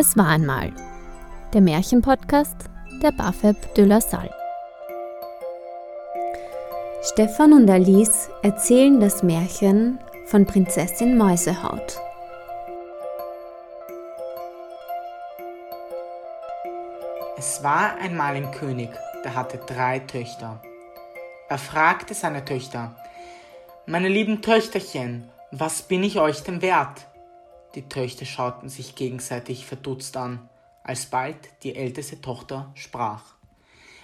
Es war einmal der Märchenpodcast der Bafeb de la Salle. Stefan und Alice erzählen das Märchen von Prinzessin Mäusehaut. Es war einmal ein König, der hatte drei Töchter. Er fragte seine Töchter, meine lieben Töchterchen, was bin ich euch denn wert? Die Töchter schauten sich gegenseitig verdutzt an, alsbald die älteste Tochter sprach.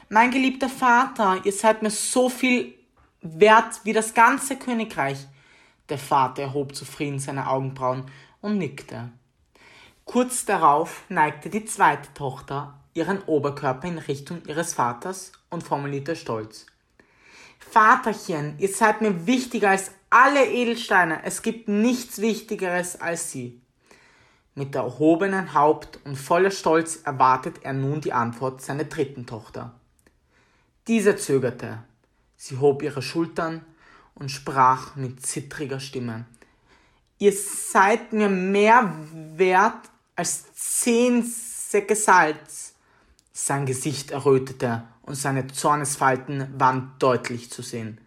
Mein geliebter Vater, ihr seid mir so viel wert wie das ganze Königreich. Der Vater erhob zufrieden seine Augenbrauen und nickte. Kurz darauf neigte die zweite Tochter ihren Oberkörper in Richtung ihres Vaters und formulierte stolz. Vaterchen, ihr seid mir wichtiger als alle Edelsteine. Es gibt nichts Wichtigeres als sie. Mit erhobenem Haupt und voller Stolz erwartet er nun die Antwort seiner dritten Tochter. Diese zögerte. Sie hob ihre Schultern und sprach mit zittriger Stimme. Ihr seid mir mehr wert als zehn Säcke Salz. Sein Gesicht errötete und seine Zornesfalten waren deutlich zu sehen.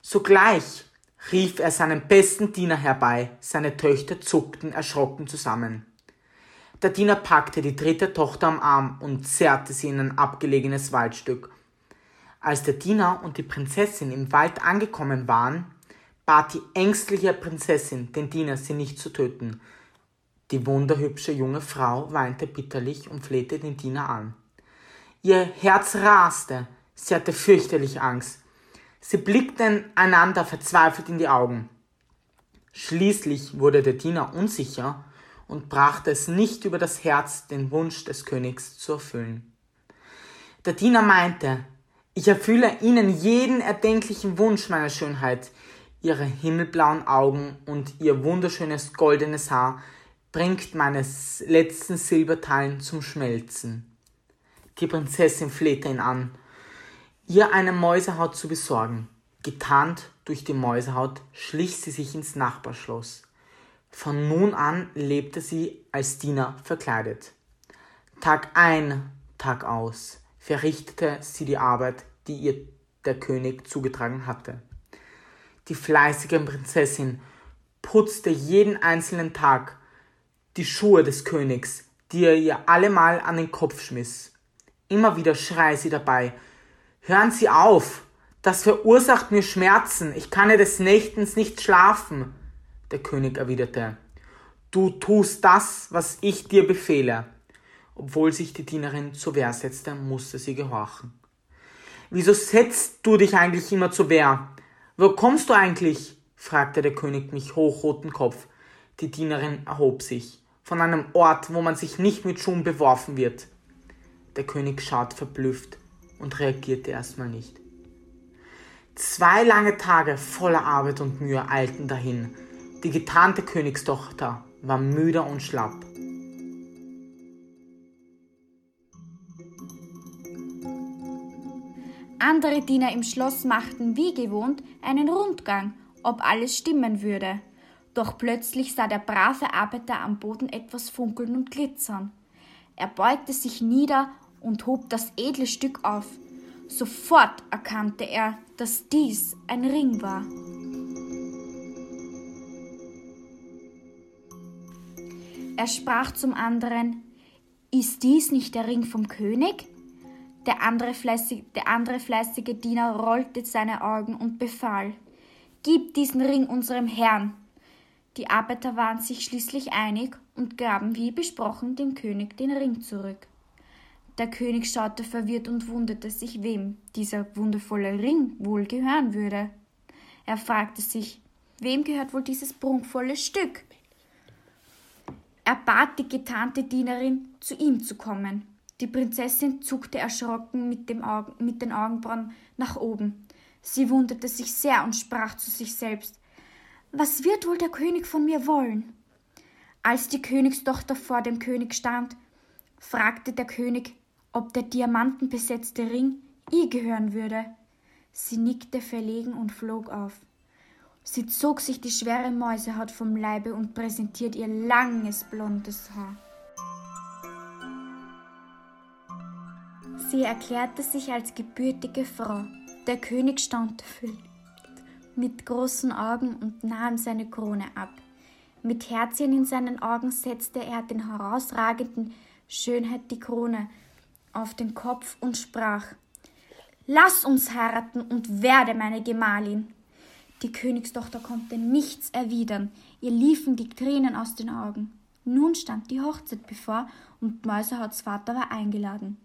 Sogleich rief er seinen besten Diener herbei, seine Töchter zuckten erschrocken zusammen. Der Diener packte die dritte Tochter am Arm und zerrte sie in ein abgelegenes Waldstück. Als der Diener und die Prinzessin im Wald angekommen waren, bat die ängstliche Prinzessin den Diener, sie nicht zu töten, die wunderhübsche junge Frau weinte bitterlich und flehte den Diener an. Ihr Herz raste, sie hatte fürchterlich Angst. Sie blickten einander verzweifelt in die Augen. Schließlich wurde der Diener unsicher und brachte es nicht über das Herz, den Wunsch des Königs zu erfüllen. Der Diener meinte, ich erfülle Ihnen jeden erdenklichen Wunsch, meine Schönheit. Ihre himmelblauen Augen und Ihr wunderschönes goldenes Haar bringt meines letzten Silberteilen zum Schmelzen. Die Prinzessin flehte ihn an, ihr eine Mäusehaut zu besorgen. Getarnt durch die Mäusehaut schlich sie sich ins Nachbarschloss. Von nun an lebte sie als Diener verkleidet. Tag ein, Tag aus verrichtete sie die Arbeit, die ihr der König zugetragen hatte. Die fleißige Prinzessin putzte jeden einzelnen Tag die Schuhe des Königs, die er ihr allemal an den Kopf schmiss. Immer wieder schrei sie dabei. Hören Sie auf! Das verursacht mir Schmerzen. Ich kann ja des Nächtens nicht schlafen. Der König erwiderte. Du tust das, was ich dir befehle. Obwohl sich die Dienerin zur Wehr setzte, musste sie gehorchen. Wieso setzt du dich eigentlich immer zur Wehr? Wo kommst du eigentlich? fragte der König mich hochroten Kopf. Die Dienerin erhob sich von einem Ort, wo man sich nicht mit Schuhen beworfen wird. Der König schaut verblüfft und reagierte erstmal nicht. Zwei lange Tage voller Arbeit und Mühe eilten dahin. Die getarnte Königstochter war müde und schlapp. Andere Diener im Schloss machten wie gewohnt einen Rundgang, ob alles stimmen würde. Doch plötzlich sah der brave Arbeiter am Boden etwas funkeln und glitzern. Er beugte sich nieder und hob das edle Stück auf. Sofort erkannte er, dass dies ein Ring war. Er sprach zum anderen Ist dies nicht der Ring vom König? Der andere, fleißige, der andere fleißige Diener rollte seine Augen und befahl Gib diesen Ring unserem Herrn, die Arbeiter waren sich schließlich einig und gaben wie besprochen dem König den Ring zurück. Der König schaute verwirrt und wunderte sich, wem dieser wundervolle Ring wohl gehören würde. Er fragte sich, wem gehört wohl dieses prunkvolle Stück? Er bat die getarnte Dienerin, zu ihm zu kommen. Die Prinzessin zuckte erschrocken mit, Augen, mit den Augenbrauen nach oben. Sie wunderte sich sehr und sprach zu sich selbst was wird wohl der König von mir wollen? Als die Königstochter vor dem König stand, fragte der König, ob der diamantenbesetzte Ring ihr gehören würde. Sie nickte verlegen und flog auf. Sie zog sich die schwere Mäusehaut vom Leibe und präsentiert ihr langes blondes Haar. Sie erklärte sich als gebürtige Frau. Der König stand mit großen Augen und nahm seine Krone ab. Mit Herzchen in seinen Augen setzte er den herausragenden Schönheit die Krone auf den Kopf und sprach Lass uns heiraten und werde meine Gemahlin. Die Königstochter konnte nichts erwidern, ihr liefen die Tränen aus den Augen. Nun stand die Hochzeit bevor und Mäusehauts Vater war eingeladen.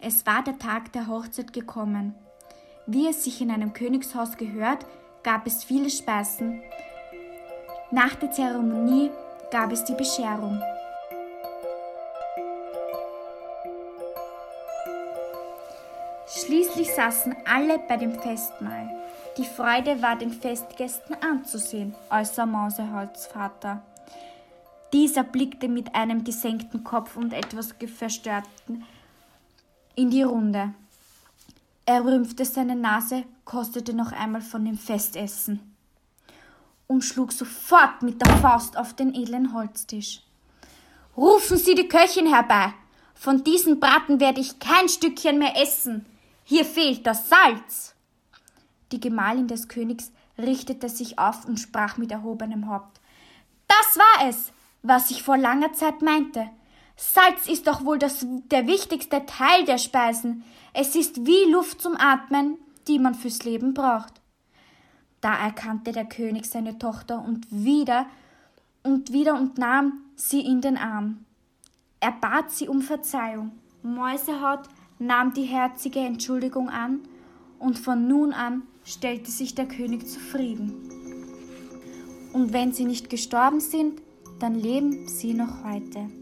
Es war der Tag der Hochzeit gekommen. Wie es sich in einem Königshaus gehört, gab es viele Speisen. Nach der Zeremonie gab es die Bescherung. Schließlich saßen alle bei dem Festmahl. Die Freude war den Festgästen anzusehen, außer Mauseholz Vater. Dieser blickte mit einem gesenkten Kopf und etwas verstörten in die Runde. Er rümpfte seine Nase, kostete noch einmal von dem Festessen und schlug sofort mit der Faust auf den edlen Holztisch. Rufen Sie die Köchin herbei! Von diesem Braten werde ich kein Stückchen mehr essen. Hier fehlt das Salz. Die Gemahlin des Königs richtete sich auf und sprach mit erhobenem Haupt. Das war es, was ich vor langer Zeit meinte. Salz ist doch wohl das, der wichtigste Teil der Speisen. Es ist wie Luft zum Atmen, die man fürs Leben braucht. Da erkannte der König seine Tochter und wieder und wieder und nahm sie in den Arm. Er bat sie um Verzeihung. Mäusehaut nahm die herzige Entschuldigung an, und von nun an stellte sich der König zufrieden. Und wenn sie nicht gestorben sind, dann leben sie noch heute.